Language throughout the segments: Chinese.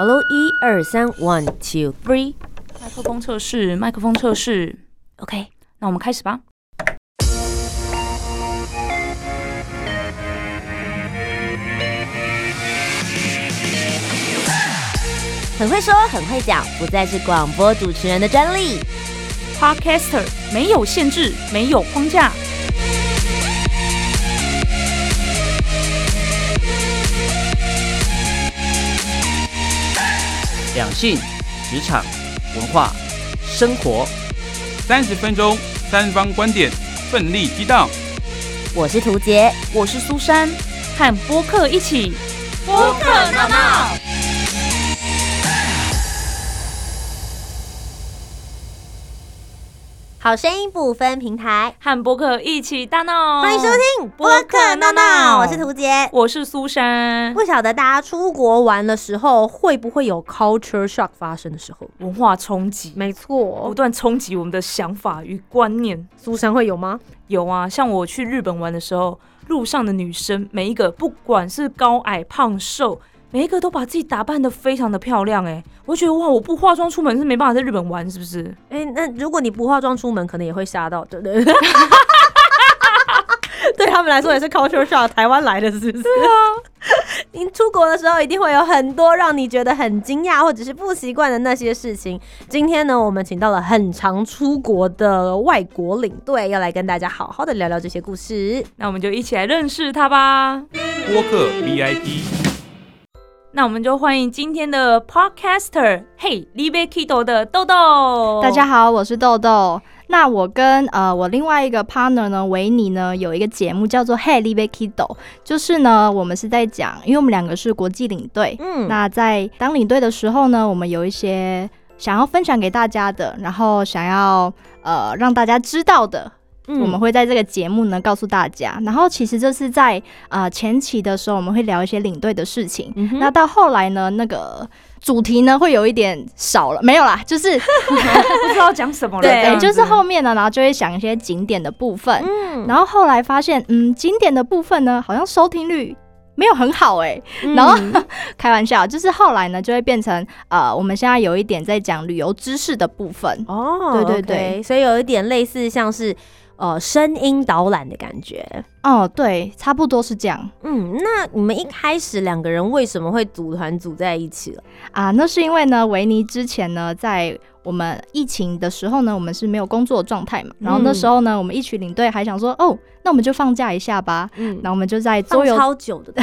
Hello，一二三，one two three，麦克风测试，麦克风测试，OK，那我们开始吧。很会说，很会讲，不再是广播主持人的专利。Podcaster 没有限制，没有框架。两性、职场、文化、生活，三十分钟，三方观点，奋力激荡。我是涂杰，我是苏珊，和播客一起播客闹闹。好声音不分平台，和播客一起大闹。欢迎收听播客闹闹，我是涂杰，我是苏珊。不晓得大家出国玩的时候会不会有 culture shock 发生的时候？文化冲击，没错不错，断冲击我们的想法与观念。苏珊会有吗？有啊，像我去日本玩的时候，路上的女生每一个，不管是高矮胖瘦，每一个都把自己打扮的非常的漂亮。哎，我觉得哇，我不化妆出门是没办法在日本玩，是不是？哎、那如果你不化妆出门，可能也会吓到，对不对？对他们来说也是 culture shock，台湾来的是不是？对啊，你出国的时候一定会有很多让你觉得很惊讶或者是不习惯的那些事情。今天呢，我们请到了很常出国的外国领队，要来跟大家好好的聊聊这些故事。那我们就一起来认识他吧。播客 VIP，那我们就欢迎今天的 podcaster，嘿 l i b e Kido 的豆豆。大家好，我是豆豆。那我跟呃我另外一个 partner 呢，维尼呢有一个节目叫做 Hey l i b e Kido，就是呢我们是在讲，因为我们两个是国际领队，嗯，那在当领队的时候呢，我们有一些想要分享给大家的，然后想要呃让大家知道的，嗯我们会在这个节目呢告诉大家。然后其实这是在呃前期的时候，我们会聊一些领队的事情。那到后来呢，那个主题呢会有一点少了，没有啦，就是 不知道讲什么了，这对，就是后面呢，然后就会想一些景点的部分。嗯然后后来发现，嗯，景点的部分呢，好像收听率没有很好哎、嗯然后 开玩笑，就是后来呢，就会变成呃，我们现在有一点在讲旅游知识的部分。哦，对对对所以有一点类似像是呃声音导览的感觉。哦，对，差不多是这样嗯，那你们一开始两个人为什么会组团组在一起了？啊。那是因为呢，维尼之前呢，在我们疫情的时候呢，我们是没有工作的状态嘛。然后那时候呢，我们一群领队还想说，哦，那我们就放假一下吧。嗯，然后我们就在桌放游超久的，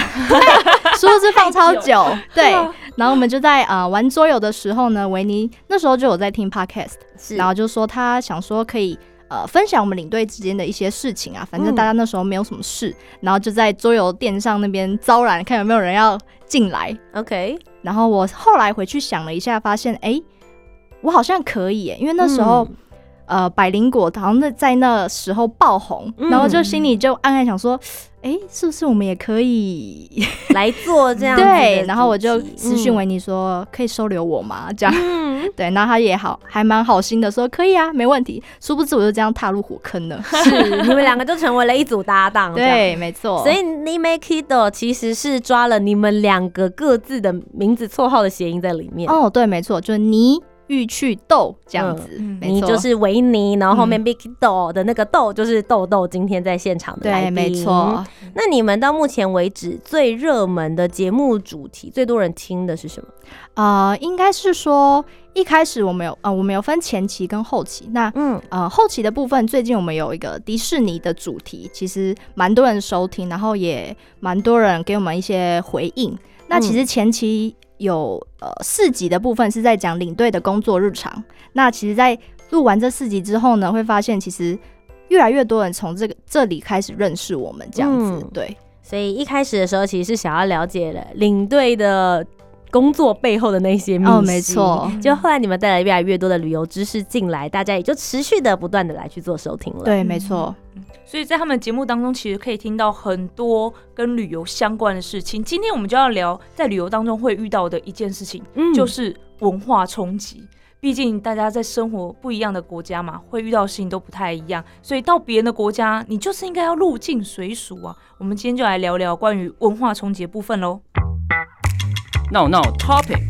殊不知放超久，对。啊然后我们就在呃玩桌游的时候呢，维尼那时候就有在听 podcast，然后就说他想说可以呃分享我们领队之间的一些事情啊，反正嗯大家那时候没有什么事，然后就在桌游店上那边招揽，看有没有人要进来。OK，然后我后来回去想了一下，发现哎、诶我好像可以耶，因为那时候。嗯呃，百灵果好像在在那时候爆红，嗯然后就心里就暗暗想说，哎、是不是我们也可以 来做这样对，然后我就私讯维尼说，可以收留我吗？这样，嗯，对，然后他也好，还蛮好心的说可以啊，没问题。殊不知我就这样踏入火坑了。是你们两个就成为了一组搭档，对，没错。所以 i m e Kido 其实是抓了你们两个各自的名字、绰号的谐音在里面。哦，对，没错，就是泥欲去豆这样子，嗯没错，你就是维尼，然后后面嗯 Big Kido 的那个豆就是豆豆，今天在现场的来对，宾没错。。那你们到目前为止最热门的节目主题，最多人听的是什么？呃，应该是说一开始我们有呃，我们有分前期跟后期。那嗯，呃，后期的部分，最近我们有一个迪士尼的主题，其实蛮多人收听，然后也蛮多人给我们一些回应。那其实前期有呃四集的部分是在讲领队的工作日常。那其实，在录完这四集之后呢，会发现其实越来越多人从这个这里开始认识我们，这样子。嗯对，所以一开始的时候，其实是想要了解了领队的工作背后的那些秘哦，没。错，就后来你们带来越来越多的旅游知识进来，大家也就持续的不断的来去做收听了。，对，没错。所以在他们节目当中，其实可以听到很多跟旅游相关的事情。今天我们就要聊在旅游当中会遇到的一件事情，嗯就是文化冲击。毕竟大家在生活不一样的国家嘛，会遇到的事情都不太一样，所以到别人的国家，你就是应该要入境随俗啊。我们今天就来聊聊关于文化冲击的部分喽。闹闹 topic。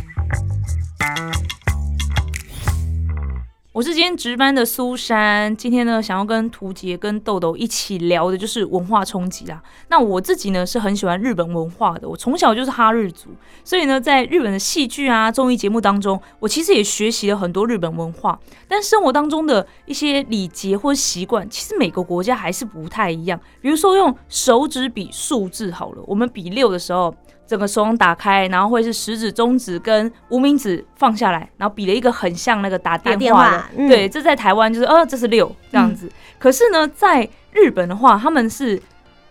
我是今天值班的苏珊，今天呢想要跟图杰跟豆豆一起聊的就是文化冲击啦。那我自己呢是很喜欢日本文化的，我从小就是哈日族，所以呢在日本的戏剧啊综艺节目当中，我其实也学习了很多日本文化。但生活当中的一些礼节或习惯，其实每个国家还是不太一样。比如说用手指比数字好了，我们比六的时候，整个手掌打开，然后会是食指、中指跟无名指放下来，然后比了一个很像那个打电话的。嗯对，这在台湾就是，哦，这是六这样子。可是呢，在日本的话，他们是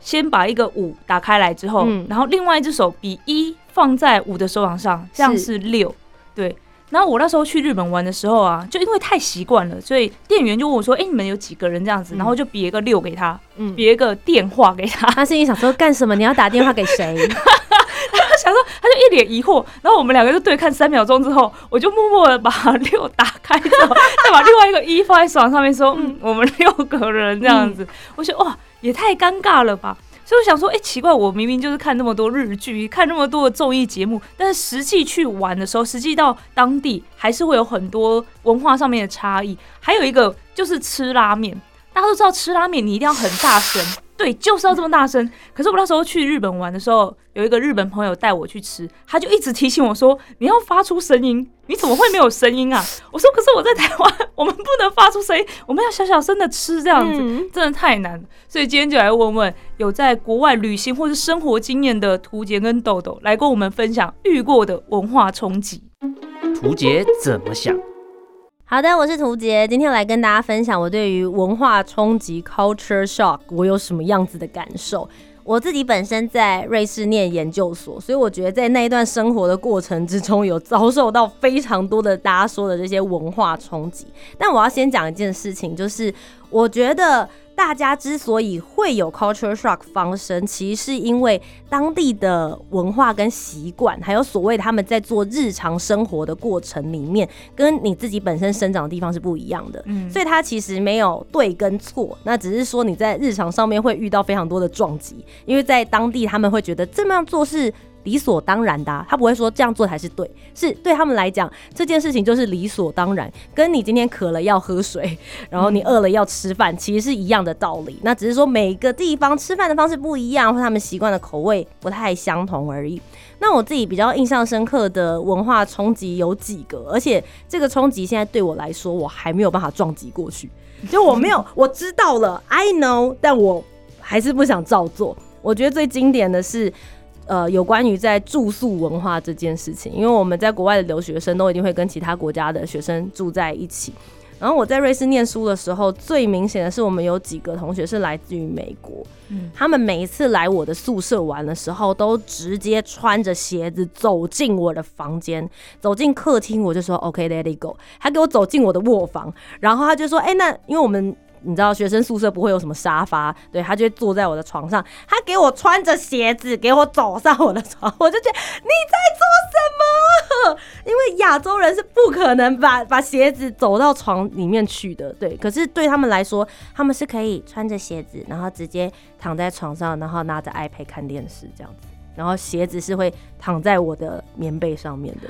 先把一个五打开来之后，嗯然后另外一只手比一放在五的手掌上，这样是六。对。然后我那时候去日本玩的时候啊，就因为太习惯了，所以店员就问我说：“哎、你们有几个人这样子？”嗯然后就比一个六给他，嗯，比一个电话给他。他心里想说干什么？你要打电话给谁？他就想说，他就一脸疑惑，然后我们两个就对看三秒钟之后，我就默默的把六打开之后，再把另外一个一放在床上面说，嗯，我们六个人这样子，我觉得哇，也太尴尬了吧。所以我想说，哎、奇怪，我明明就是看那么多日剧，看那么多的综艺节目，但是实际去玩的时候，实际到当地还是会有很多文化上面的差异。还有一个就是吃拉面，大家都知道吃拉面你一定要很大声，对，就是要这么大声。可是我那时候去日本玩的时候，有一个日本朋友带我去吃，他就一直提醒我说：“你要发出声音，你怎么会没有声音啊？”我说：“可是我在台湾，我们不能发出声音，我们要小小声的吃，这样子、嗯真的太难了。”所以今天就来问问有在国外旅行或是生活经验的图杰跟豆豆，来跟我们分享遇过的文化冲击。图杰怎么想？好的，我是图杰，今天来跟大家分享我对于文化冲击 （culture shock） 我有什么样子的感受。我自己本身在瑞士念研究所，所以我觉得在那一段生活的过程之中，有遭受到非常多的大家说的这些文化冲击。但我要先讲一件事情，就是我觉得大家之所以会有 culture shock 发生，其实是因为当地的文化跟习惯，还有所谓他们在做日常生活的过程里面，跟你自己本身生长的地方是不一样的。嗯，所以它其实没有对跟错，那只是说你在日常上面会遇到非常多的撞击，因为在当地他们会觉得这么样做是理所当然的啊、他不会说这样做才是对，是对他们来讲这件事情就是理所当然，跟你今天渴了要喝水，然后你饿了要吃饭，其实是一样的道理。那只是说每个地方吃饭的方式不一样，或他们习惯的口味不太相同而已。那我自己比较印象深刻的文化冲击有几个，而且这个冲击现在对我来说，我还没有办法撞击过去。就我没有，我知道了，I know，但我还是不想照做。我觉得最经典的是，呃，有关于在住宿文化这件事情，因为我们在国外的留学生都一定会跟其他国家的学生住在一起。然后我在瑞士念书的时候，最明显的是我们有几个同学是来自于美国，嗯他们每一次来我的宿舍玩的时候，都直接穿着鞋子走进我的房间，走进客厅，我就说 OK，let、it go。他给我走进我的卧房，然后他就说，哎、那因为我们。你知道学生宿舍不会有什么沙发，对他就会坐在我的床上，他给我穿着鞋子给我走上我的床，我就觉得你在做什么？因为亚洲人是不可能把 把鞋子走到床里面去的，对。可是对他们来说，他们是可以穿着鞋子，然后直接躺在床上，然后拿着 iPad 看电视这样子，然后鞋子是会躺在我的棉被上面的。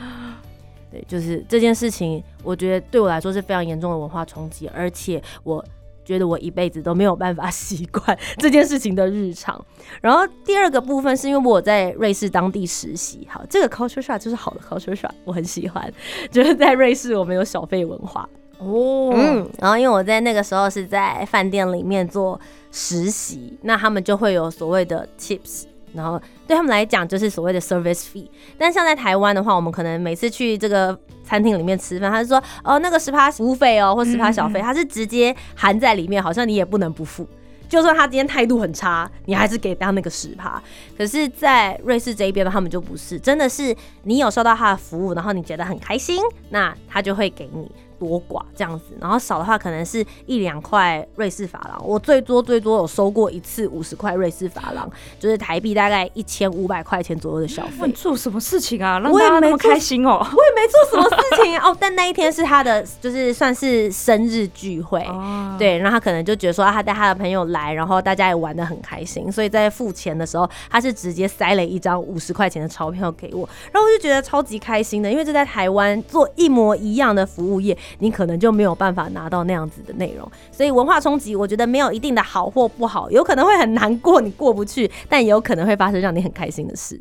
对，就是这件事情，我觉得对我来说是非常严重的文化冲击，而且我觉得我一辈子都没有办法习惯 这件事情的日常。然后第二个部分是因为我在瑞士当地实习，好，这个 culture shock 就是好的 culture shock，我很喜欢。就是在瑞士我们有小费文化，哦，嗯，然后因为我在那个时候是在饭店里面做实习，那他们就会有所谓的 tips。然后对他们来讲就是所谓的 service fee，但像在台湾的话，我们可能每次去这个餐厅里面吃饭，他就说哦那个十趴服务费哦，或十趴小费，他是直接含在里面，好像你也不能不付。就算他今天态度很差，你还是给他那个十趴。可是，在瑞士这一边呢，他们就不是，真的是你有收到他的服务，然后你觉得很开心，那他就会给你多寡这样子。然后少的话，可能是一两块瑞士法郎。我最多最多有收过一次五十块瑞士法郎，就是台币大概一千五百块钱左右的小费你。做什么事情啊，让我也大家那么没开心哦？我也没做什么事情哦，但那一天是他的，就是算是生日聚会。哦，对，然后他可能就觉得说啊他带他的朋友来，然后大家也玩的很开心，所以在付钱的时候，他是直接塞了一张五十块钱的钞票给我，然后我就觉得超级开心的，因为这在台湾做一模一样的服务业，你可能就没有办法拿到那样子的内容。所以文化冲击，我觉得没有一定的好或不好，有可能会很难过，你过不去，但也有可能会发生让你很开心的事。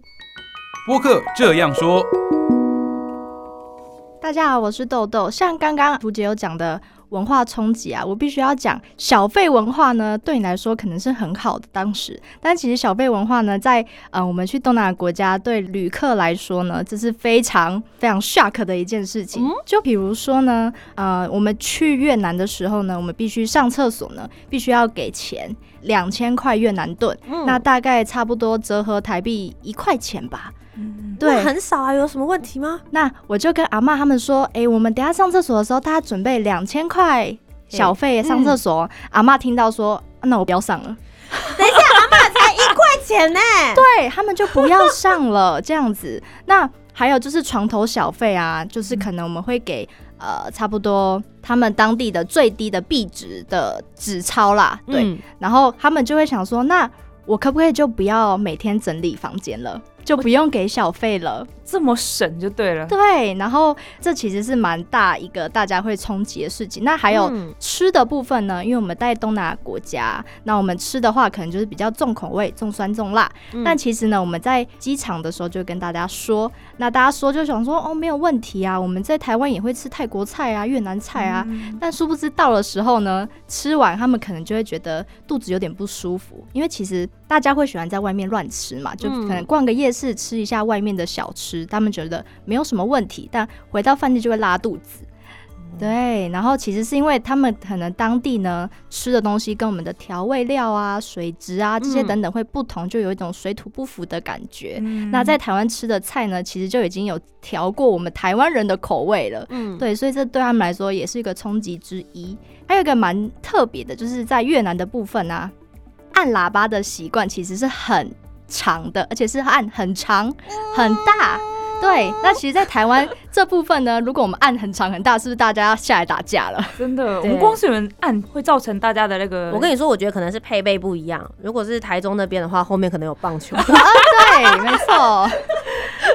播客这样说，大家好，我是豆豆。像刚刚图姐有讲的文化冲击啊，我必须要讲小费文化呢，对你来说可能是很好的当时，但其实小费文化呢，在呃我们去东南亚国家对旅客来说呢，这是非常非常 shock 的一件事情。就比如说呢，呃，我们去越南的时候呢，我们必须上厕所呢，必须要给钱，两千块越南盾，那大概差不多折合台币一块钱吧。对，很少啊，有什么问题吗？那我就跟阿妈他们说，哎、我们等下上厕所的时候，大家准备两千块小费上厕所。阿妈听到说，啊那我不要上了，等一下，阿妈才一块钱呢、对他们就不要上了，这样子。那还有就是床头小费啊，就是可能我们会给呃差不多他们当地的最低的币值的纸钞啦，对，嗯。然后他们就会想说，那我可不可以就不要每天整理房间了，就不用给小费了？这么省就对了。对，然后这其实是蛮大一个大家会冲击的事情。那还有嗯吃的部分呢？因为我们在东南亚国家，那我们吃的话可能就是比较重口味、重酸重辣。嗯但其实呢，我们在机场的时候就跟大家说，那大家说就想说哦没有问题啊，我们在台湾也会吃泰国菜啊、越南菜啊。但殊不知到了时候呢，吃完他们可能就会觉得肚子有点不舒服，因为其实大家会喜欢在外面乱吃嘛，就可能逛个夜市吃一下外面的小吃，他们觉得没有什么问题，但回到饭店就会拉肚子。对，然后其实是因为他们可能当地呢吃的东西跟我们的调味料啊、水质啊这些嗯等等会不同，就有一种水土不服的感觉。嗯那在台湾吃的菜呢，其实就已经有调过我们台湾人的口味了。嗯，对，所以这对他们来说也是一个冲击之一。还有一个蛮特别的，就是在越南的部分啊，按喇叭的习惯其实是很长的，而且是按很长很大。对，那其实，在台湾这部分呢，如果我们按很长很大，是不是大家要下来打架了？真的，我们光是有人按会造成大家的那个，我跟你说，我觉得可能是配备不一样。如果是台中那边的话，后面可能有棒球。啊对，没错。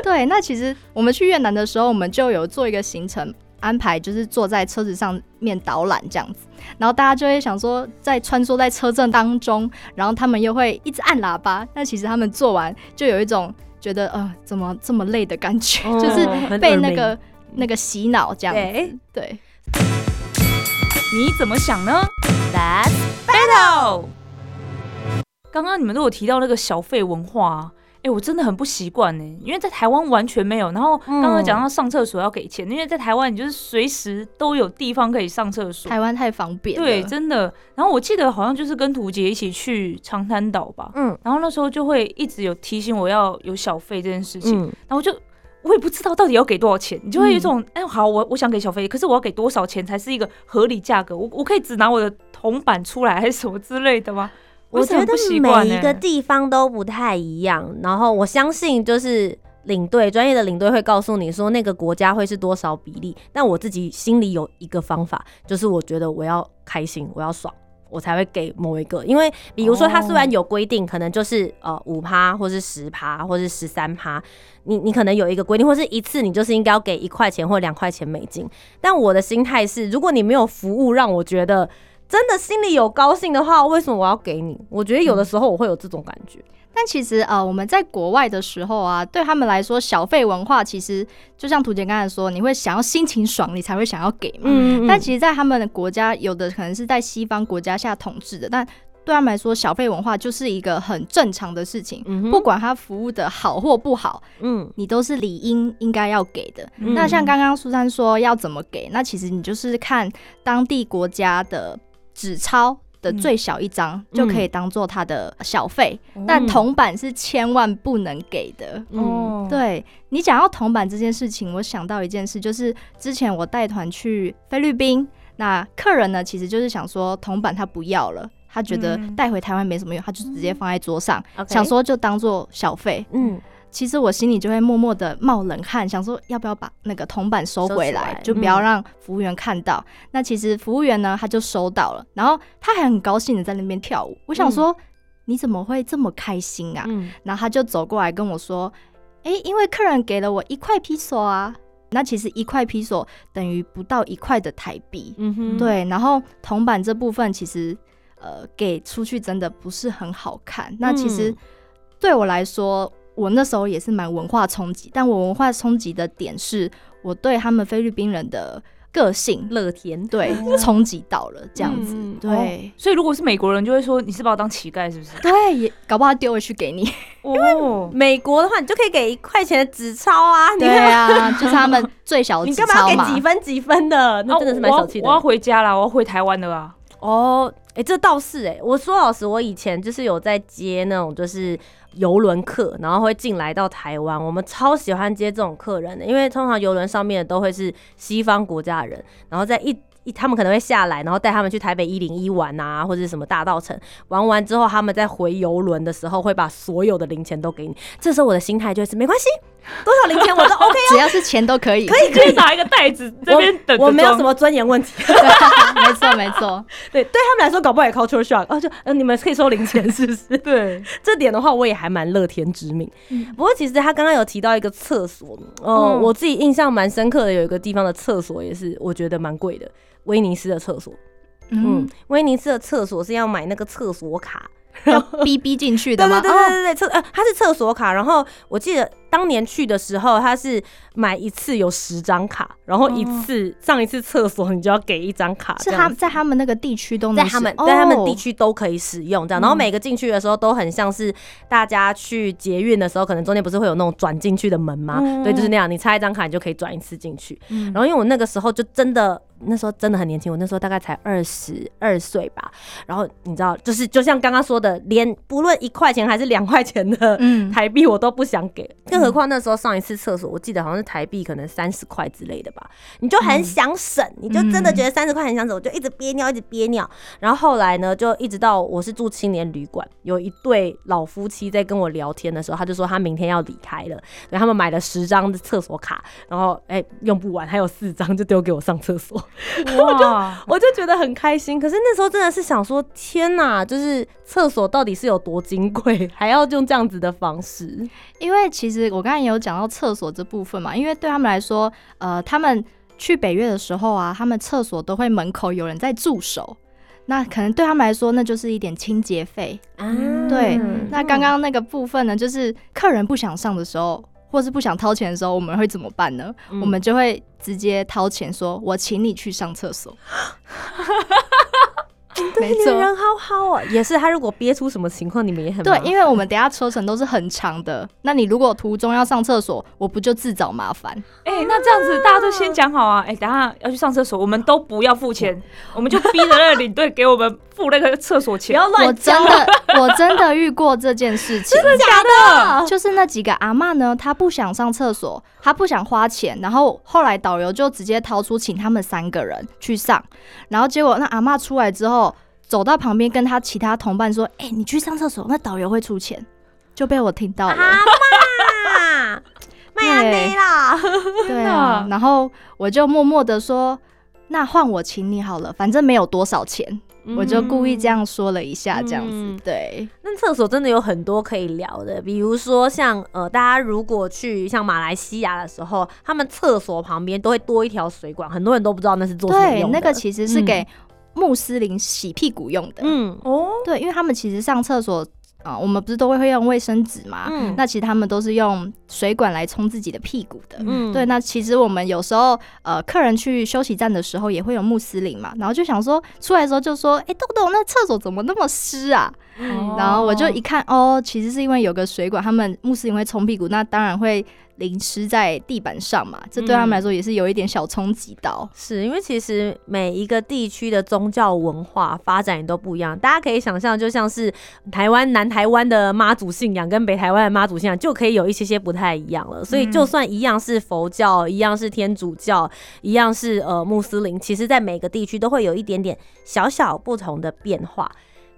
对，那其实我们去越南的时候，我们就有做一个行程安排，就是坐在车子上面导览这样子，然后大家就会想说，在穿梭在车阵当中，然后他们又会一直按喇叭，但其实他们做完就有一种觉得呃怎么这么累的感觉，就是被那个那个洗脑这样子。对对，你怎么想呢 That's？Battle。刚刚你们都有提到那个小费文化、啊，哎、我真的很不习惯呢，因为在台湾完全没有。然后刚刚讲到上厕所要给钱，因为在台湾你就是随时都有地方可以上厕所。台湾太方便了。对，真的。然后我记得好像就是跟图杰一起去长滩岛吧，嗯然后那时候就会一直有提醒我要有小费这件事情，嗯，然后我就我也不知道到底要给多少钱，你就会有一种哎、好，我我想给小费，可是我要给多少钱才是一个合理价格？我我可以只拿我的铜板出来还是什么之类的吗？我觉得每一个地方都不太一样，然后我相信就是领队专业的领队会告诉你说那个国家会是多少比例，但我自己心里有一个方法，就是我觉得我要开心，我要爽。我才会给某一个，因为比如说他虽然有规定，可能就是呃五趴，或是十趴，或是十三趴，你你可能有一个规定，或是一次你就是应该要给一块钱或两块钱美金。但我的心态是，如果你没有服务让我觉得真的心里有高兴的话，为什么我要给你？我觉得有的时候我会有这种感觉。但其实呃，我们在国外的时候啊，对他们来说，小费文化其实就像图姐刚才说，你会想要心情爽，你才会想要给嘛。嗯但其实，在他们的国家，有的可能是在西方国家下统治的，但对他们来说，小费文化就是一个很正常的事情。嗯不管他服务的好或不好，嗯你都是理应应该要给的。嗯那像刚刚苏珊说要怎么给，那其实你就是看当地国家的纸钞的最小一张、就可以当做他的小费，但铜板是千万不能给的。嗯。哦，对你讲到铜板这件事情，我想到一件事，就是之前我带团去菲律宾，那客人呢其实就是想说铜板他不要了，他觉得嗯。带回台湾没什么用，他就直接放在桌上想说就当做小费。嗯其实我心里就会默默的冒冷汗，想说要不要把那个铜板收回来，就不要嗯让服务员看到。那其实服务员呢，他就收到了，然后他还很高兴的在那边跳舞。我想说，你怎么会这么开心啊？嗯然后他就走过来跟我说：“哎，因为客人给了我一块披索啊。”那其实一块披索等于不到一块的台币。嗯哼，对，然后铜板这部分其实呃给出去真的不是很好看。那其实嗯对我来说，我那时候也是蛮文化冲击，但我文化冲击的点是我对他们菲律宾人的个性乐天，对冲击到了这样子。嗯对、所以如果是美国人，就会说你是把我当乞丐，是不是？对，也搞不好丢回去给你。哦，美国的话，你就可以给一块钱的纸钞啊，你对啊，就是他们最小的你纸钞嘛干嘛要给几。分几分的？那真的是蛮小气的我要回家啦，我要回台湾的啦。哦。哎、这倒是哎、我说老实，我以前就是有在接那种就是游轮客，然后会进来到台湾，我们超喜欢接这种客人的，因为通常游轮上面的都会是西方国家的人，然后在一一他们可能会下来，然后带他们去台北一零一玩啊，或者是什么大道城玩完之后，他们再回游轮的时候会把所有的零钱都给你，这时候我的心态就是没关系，多少零钱我都 OK 啊只要是钱都可以，可以可以拿一个袋子这边等我我没有什么尊严问题。没错没错。对，对他们来说，搞不好也 culture shock。哦，就呃，你们可以收零钱，是不是？对，这点的话，我也还蛮乐天知命。不过，其实他刚刚有提到一个厕所，呃，嗯我自己印象蛮深刻的，有一个地方的厕所也是我觉得蛮贵的，威尼斯的厕所。嗯嗯，，威尼斯的厕所是要买那个厕所卡，要逼逼进去的吗？对对对哦对对对，厕呃，它是厕所卡。然后我记得当年去的时候，它是买一次有十张卡，然后一次、上一次厕所你就要给一张卡，是他在他们那个地区都能使在他们在他们地哦区都可以使用这样，然后嗯每个进去的时候都很像是大家去捷运的时候，可能中间不是会有那种转进去的门吗？嗯对，就是那样，你插一张卡你就可以转一次进去。嗯然后因为我那个时候就真的那时候真的很年轻，我那时候大概才二十二岁吧。然后你知道，就是就像刚刚说的，连不论一块钱还是两块钱的嗯。台币我都不想给，更何况那时候上一次厕所，我记得好像是台币可能三十块之类的吧，你就很想省，你就真的觉得三十块很想省，我就一直憋尿，一直憋尿。然后后来呢，就一直到我是住青年旅馆，有一对老夫妻在跟我聊天的时候，他就说他明天要离开了，对他们买了十张的厕所卡，然后哎、用不完，还有四张就丢给我上厕所。哇，我就觉得很开心。可是那时候真的是想说，天哪，就是厕所到底是有多金贵，还要用这样子的方式？因为其实我刚才也有讲到厕所这部分嘛，因为对他们来说，呃，他们去北越的时候啊，他们厕所都会门口有人在驻守，那可能对他们来说，那就是一点清洁费。啊对嗯那刚刚那个部分呢，就是客人不想上的时候，或是不想掏钱的时候，我们会怎么办呢？嗯我们就会直接掏钱说，我请你去上厕所。没错，你人好好啊，也是他如果憋出什么情况，你们也很对，因为我们等下车程都是很长的，那你如果途中要上厕所，我不就自找麻烦？哎、那这样子大家都先讲好啊，哎、等下要去上厕所，我们都不要付钱，我们就逼着那个领队给我们付那个厕所钱。不要乱我真的，我真的遇过这件事情，真的假的，就是那几个阿嬷呢，她不想上厕所，她不想花钱，然后后来导游就直接掏出请他们三个人去上，然后结果那阿嬷出来之后，走到旁边跟他其他同伴说：“哎、你去上厕所，那导游会出钱。”就被我听到了，阿妈，麦安内啦，对啊，然后我就默默的说：“那换我请你好了，反正没有多少钱。我就故意这样说了一下，这样子，嗯对，那厕所真的有很多可以聊的，比如说像呃，大家如果去像马来西亚的时候，他们厕所旁边都会多一条水管，很多人都不知道那是做什么对，用的。那个其实是嗯。给穆斯林洗屁股用的，嗯。哦，对，因为他们其实上厕所啊、我们不是都会会用卫生纸嘛，嗯。那其实他们都是用水管来冲自己的屁股的。嗯。对，那其实我们有时候呃，客人去休息站的时候也会有穆斯林嘛，然后就想说出来的时候就说，哎、豆豆，那厕所怎么那么湿啊？嗯然后我就一看，哦，其实是因为有个水管，他们穆斯林会冲屁股，那当然会淋湿在地板上嘛，这对他们来说也是有一点小冲击到。是因为其实每一个地区的宗教文化发展也都不一样，大家可以想象，就像是台湾南台湾的妈祖信仰跟北台湾的妈祖信仰就可以有一些些不太一样了。所以就算一样是佛教，一样是天主教，一样是呃穆斯林，其实在每个地区都会有一点点小小不同的变化。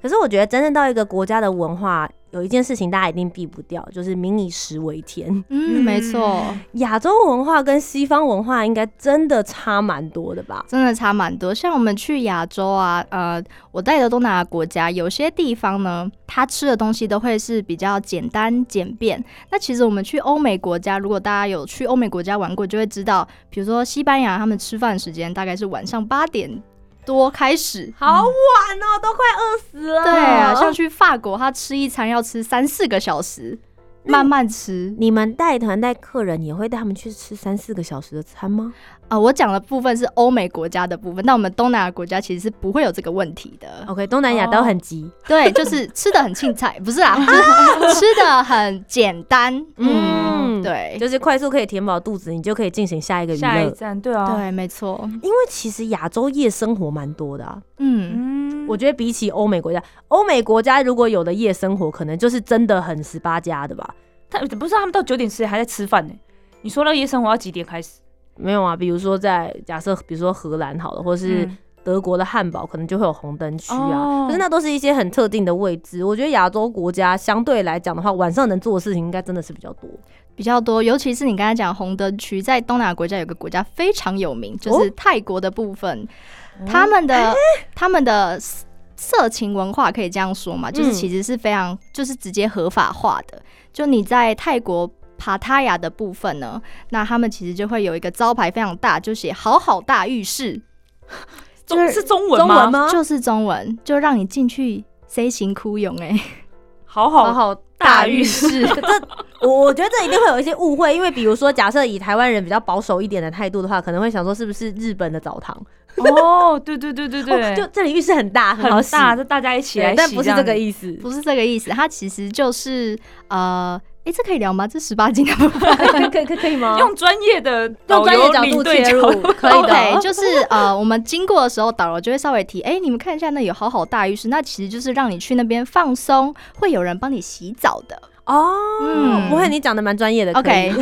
可是我觉得，真正到一个国家的文化有一件事情大家一定避不掉，就是民以食为天。嗯，没错，亚洲文化跟西方文化应该真的差蛮多的吧？真的差蛮多。像我们去亚洲啊，呃，我带的东南亚国家，有些地方呢，他吃的东西都会是比较简单简便。那其实我们去欧美国家，如果大家有去欧美国家玩过，就会知道，比如说西班牙，他们吃饭时间大概是晚上八点多开始。好晚哦，都快饿死了。对啊，像去法国，他吃一餐要吃三四个小时，慢慢吃。你们带团带客人也会带他们去吃三四个小时的餐吗？啊、我讲的部分是欧美国家的部分，那我们东南亚国家其实是不会有这个问题的。OK，东南亚都很急。对，就是吃的很青菜，不是啊，就是吃的很简单。嗯，嗯对，就是快速可以填饱肚子，你就可以进行下一个娱乐。下一站，对啊，对，没错。因为其实亚洲夜生活蛮多的啊，嗯，嗯，我觉得比起欧美国家，欧美国家如果有的夜生活，可能就是真的很十八家的吧。他不是他们到九点十还在吃饭呢。你说到夜生活要几点开始？没有啊，比如说在假设，比如说荷兰好了，或是嗯德国的汉堡，可能就会有红灯区啊。哦可是那都是一些很特定的位置。我觉得亚洲国家相对来讲的话，晚上能做的事情应该真的是比较多。比较多，尤其是你刚才讲红灯区，在东南亚国家有个国家非常有名，就是泰国的部分，他们的他们的色情文化可以这样说嘛，就是嗯其实是非常就是直接合法化的。就你在泰国。帕塔亚的部分呢，那他们其实就会有一个招牌非常大，就写“好好大浴室中是中文吗？中文？吗？就是中文，就让你进去 C 型哭泳哎、好好好好大浴室 这我我觉得这一定会有一些误会，因为比如说，假设以台湾人比较保守一点的态度的话，可能会想说是不是日本的澡堂？哦，对对对对对，哦就这里浴室很大，很大，就大家一起来洗不是这个意思。不是这个意思，它其实就是呃，哎、这可以聊吗？这十八禁的部分 可以可以可以可以吗？用专业的用专业角度切入，可以的。OK，就是呃，我们经过的时候，导游就会稍微提，哎、你们看一下那有好好大浴室，那其实就是让你去那边放松，会有人帮你洗澡的。哦，嗯不会，你讲的蛮专业的。OK，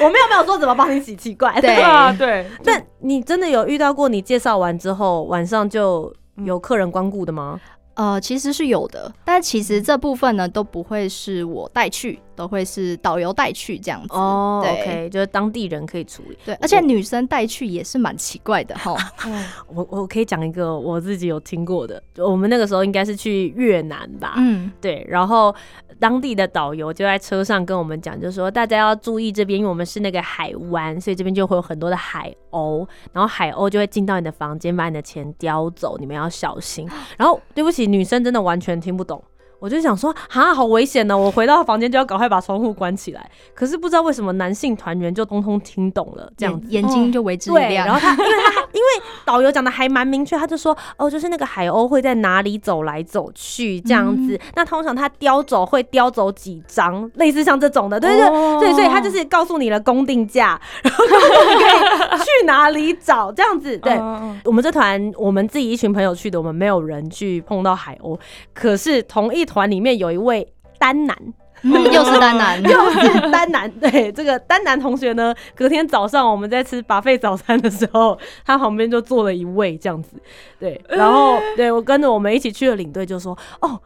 我没有没有说怎么帮你洗，奇怪。对啊，对，但你真的有遇到过你介绍完之后晚上就有客人光顾的吗？呃，其实是有的，但其实这部分呢都不会是我带去，都会是导游带去这样子。哦对，OK，就是当地人可以处理。对，而且女生带去也是蛮奇怪的哈。我我可以讲一个我自己有听过的，就我们那个时候应该是去越南吧，嗯，对，然后当地的导游就在车上跟我们讲，就说大家要注意这边，因为我们是那个海湾，所以这边就会有很多的海鸥，然后海鸥就会进到你的房间，把你的钱叼走，你们要小心。然后对不起，女生真的完全听不懂。我就想说，哈，好危险呢！我回到房间就要赶快把窗户关起来。可是不知道为什么男性团员就通通听懂了，这样子。眼眼睛就为之一对，亮。然后他，因为他还因为导游讲的还蛮明确，他就说哦，就是那个海鸥会在哪里走来走去这样子。嗯那通常它叼走会叼走几张，类似像这种的，对对对、哦对，所以他就是告诉你了公定价，然后告诉你可以去哪里找这样子。对，嗯我们这团我们自己一群朋友去的，我们没有人去碰到海鸥，可是同一团里面有一位单男。嗯 又是单男，又是单男，对这个单男同学呢，隔天早上我们在吃把费早餐的时候，他旁边就坐了一位这样子，对，然后对我跟着我们一起去的领队就说，哦，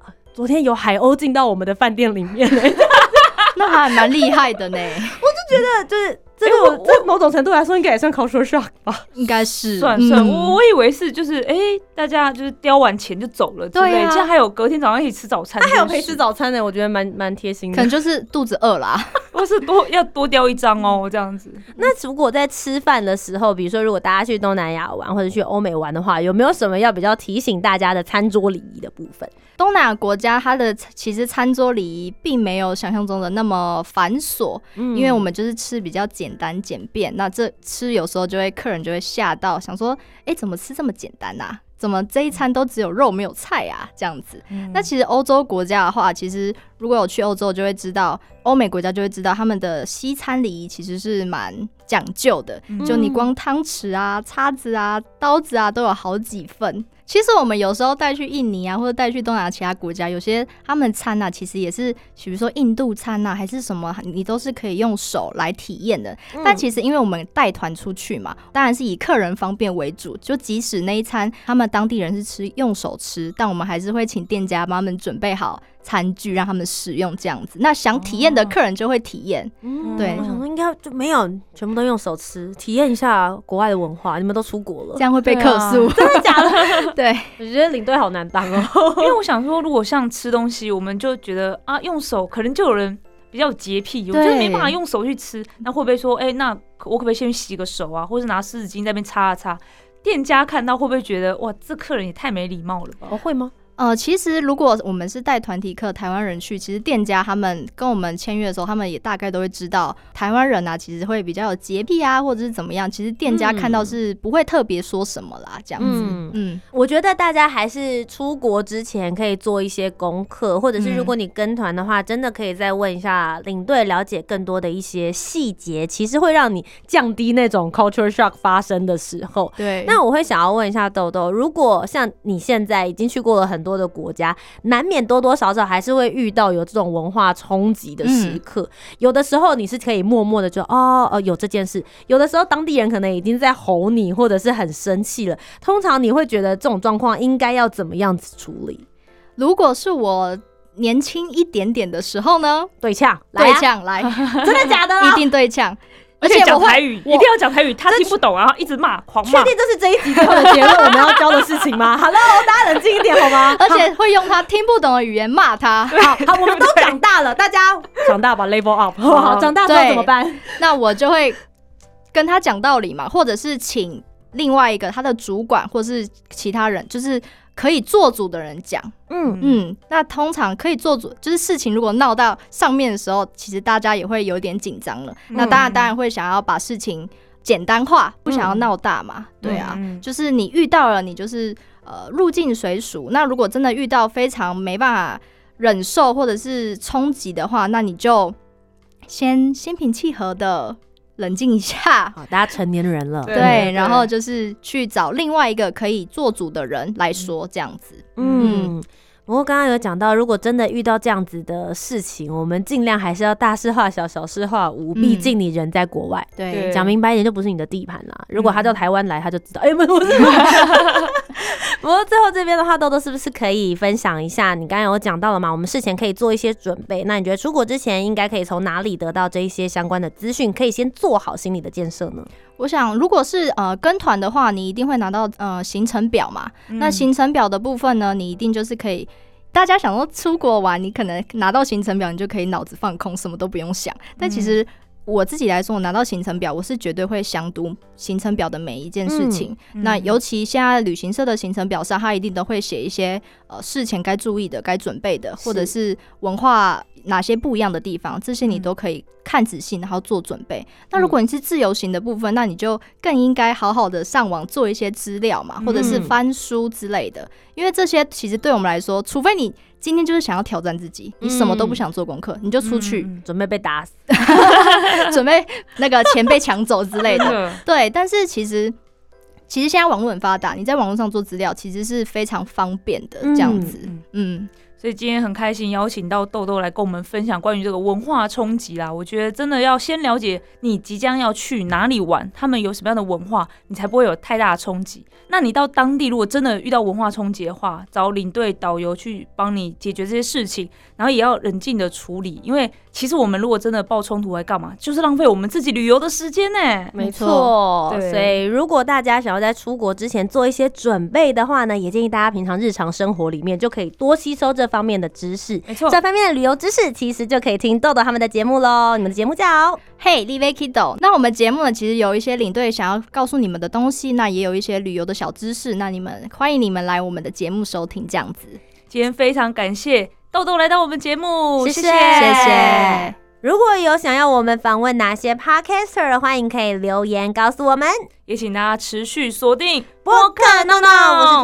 啊昨天有海鸥进到我们的饭店里面。呢，那还蛮厉害的呢，我就觉得就是这个我这某种程度来说应该也算 culture shock 吧，应该是。算算，嗯。我我以为是就是哎、大家就是叼完钱就走了之类，对啊。竟然还有隔天早上一起吃早餐，他还有陪吃，早餐呢，我觉得蛮蛮贴心的。可能。就是肚子饿啦。或是多要多雕一张哦，这样子。那如果在吃饭的时候，比如说如果大家去东南亚玩或者去欧美玩的话，有没有什么要比较提醒大家的餐桌礼仪的部分？东南亚国家它的其实餐桌礼仪并没有想象中的那么繁琐，嗯因为我们就是吃比较简单简便。那这吃有时候就会客人就会吓到，想说，哎、怎么吃这么简单啊？怎么这一餐都只有肉没有菜啊？这样子。那其实欧洲国家的话，其实如果有去欧洲，就会知道，欧美国家就会知道他们的西餐礼仪其实是蛮讲究的。就你光汤匙啊、叉子啊、刀子啊都有好几份。其实我们有时候带去印尼啊，或者带去东南亚其他国家，有些他们餐啊，其实也是，比如说印度餐啊，还是什么，你都是可以用手来体验的。但其实因为我们带团出去嘛，当然是以客人方便为主。就即使那一餐他们当地人是吃用手吃，但我们还是会请店家帮他们准备好餐具，让他们使用这样子。那想体验的客人就会体验。嗯对我想说应该就没有，全部都用手吃，体验一下国外的文化。你们都出国了这，样会被客诉，真的假的？对，我觉得领队好难当哦。因为我想说，如果像吃东西，我们就觉得啊，用手可能就有人比较有洁癖，我觉得对没办法用手去吃，那会不会说，哎、那我可不可以先去洗个手啊，或是拿湿纸巾在那边擦啊擦？店家看到会不会觉得，哇，这客人也太没礼貌了吧？哦，会吗？呃，其实如果我们是带团体客，台湾人去，其实店家他们跟我们签约的时候，他们也大概都会知道台湾人啊，其实会比较有洁癖啊，或者是怎么样。其实店家看到是不会特别说什么啦，这样子。嗯嗯，我觉得大家还是出国之前可以做一些功课，或者是如果你跟团的话，真的可以再问一下领队，了解更多的一些细节，其实会让你降低那种 culture shock 发生的时候。对。那我会想要问一下豆豆，如果像你现在已经去过了很多的国家，难免多多少少还是会遇到有这种文化冲击的时刻。有的时候你是可以默默的就哦哦有这件事，有的时候当地人可能已经在吼你，或者是很生气了。通常你会觉得这种状况应该要怎么样子处理？如果是我年轻一点点的时候呢，对呛，来啊，对呛来，真的假的？一定对呛，而且讲台语，一定要讲台语，他听不懂，然后一直骂，狂骂。确定这是这一集之后的结论，我们要教的事情吗？Hello，大家冷静一点好吗？而且会用他听不懂的语言骂他。好好，我们都长大了，大家长大吧，level up，好不好？长大之后怎么办？那我就会跟他讲道理嘛，或者是请另外一个他的主管或是其他人，就是可以做主的人讲。嗯嗯，那通常可以做主，就是事情如果闹到上面的时候，其实大家也会有点紧张了。那当然，当然会想要把事情简单化，不想要闹大嘛。对啊，嗯就是你遇到了，你就是呃入境随俗。那如果真的遇到非常没办法忍受或者是冲击的话，那你就先心平气和的冷静一下。好，大家成年人了，对对，然后就是去找另外一个可以做主的人来说，这样子。嗯。不过刚刚有讲到，如果真的遇到这样子的事情，我们尽量还是要大事化小，小事化无。毕竟你人在国外，对对讲明白一点，就不是你的地盘啦。如果他到台湾来，他就知道，哎、不是不是。不过最后这边的话，豆豆是不是可以分享一下？你刚才有讲到了嘛？我们事前可以做一些准备。那你觉得出国之前应该可以从哪里得到这一些相关的资讯？可以先做好心理的建设呢？我想，如果是呃跟团的话，你一定会拿到呃行程表嘛。那行程表的部分呢，你一定就是可以。大家想说出国玩，你可能拿到行程表，你就可以脑子放空，什么都不用想。但其实我自己来说，我拿到行程表，我是绝对会详读行程表的每一件事情。嗯那尤其现在旅行社的行程表上，它一定都会写一些呃事前该注意的、该准备的，或者是文化哪些不一样的地方，这些你都可以看仔细，然后做准备。那如果你是自由行的部分，那你就更应该好好的上网做一些资料嘛，或者是翻书之类的，因为这些其实对我们来说，除非你今天就是想要挑战自己，你什么都不想做功课，你就出去、嗯准备被打死？准备那个钱被抢走之类的。对，但是其实其实现在网络很发达，你在网络上做资料其实是非常方便的，这样子。嗯嗯，所以今天很开心邀请到豆豆来跟我们分享关于这个文化冲击啦。我觉得真的要先了解你即将要去哪里玩，他们有什么样的文化，你才不会有太大的冲击。那你到当地如果真的遇到文化冲击的话，找领队导游去帮你解决这些事情，然后也要冷静的处理，因为其实我们如果真的爆冲突来干嘛，就是浪费我们自己旅游的时间呢、没错。错，对。所以如果大家想要在出国之前做一些准备的话呢，也建议大家平常日常生活里面就可以多吸收这方面的知识。没错，这方面的旅游知识，其实就可以听豆豆他们的节目喽。你们的节目叫 Hey l i v e Kido，那我们节目呢，其实有一些领队想要告诉你们的东西，那也有一些旅游的小知识，那你们欢迎你们来我们的节目收听，这样子。今天非常感谢豆豆来到我们节目，谢谢谢谢。如果有想要我们访问哪些 podcaster 的，欢迎可以留言告诉我们。也请大家持续锁定播客闹闹，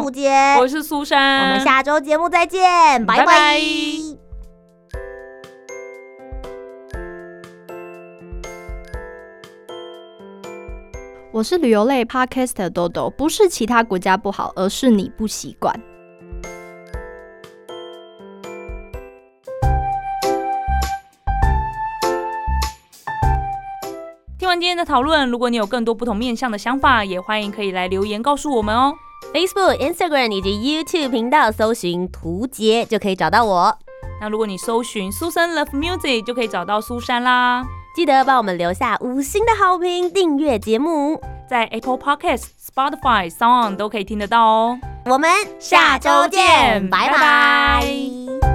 我是涂杰，我是苏珊，我们下周节目再见，拜拜拜拜我是旅游类 podcast 的豆豆，不是其他国家不好，而是你不习惯。听完今天的讨论，如果你有更多不同面向的想法，也欢迎可以来留言告诉我们哦。Facebook、Instagram 以及 YouTube 频道搜寻“图杰”就可以找到我。那如果你搜寻苏珊 Love Music，就可以找到苏珊啦。记得帮我们留下五星的好评，订阅节目。在 Apple Podcast、Spotify、Sound 都可以听得到哦。我们下周见，拜拜拜拜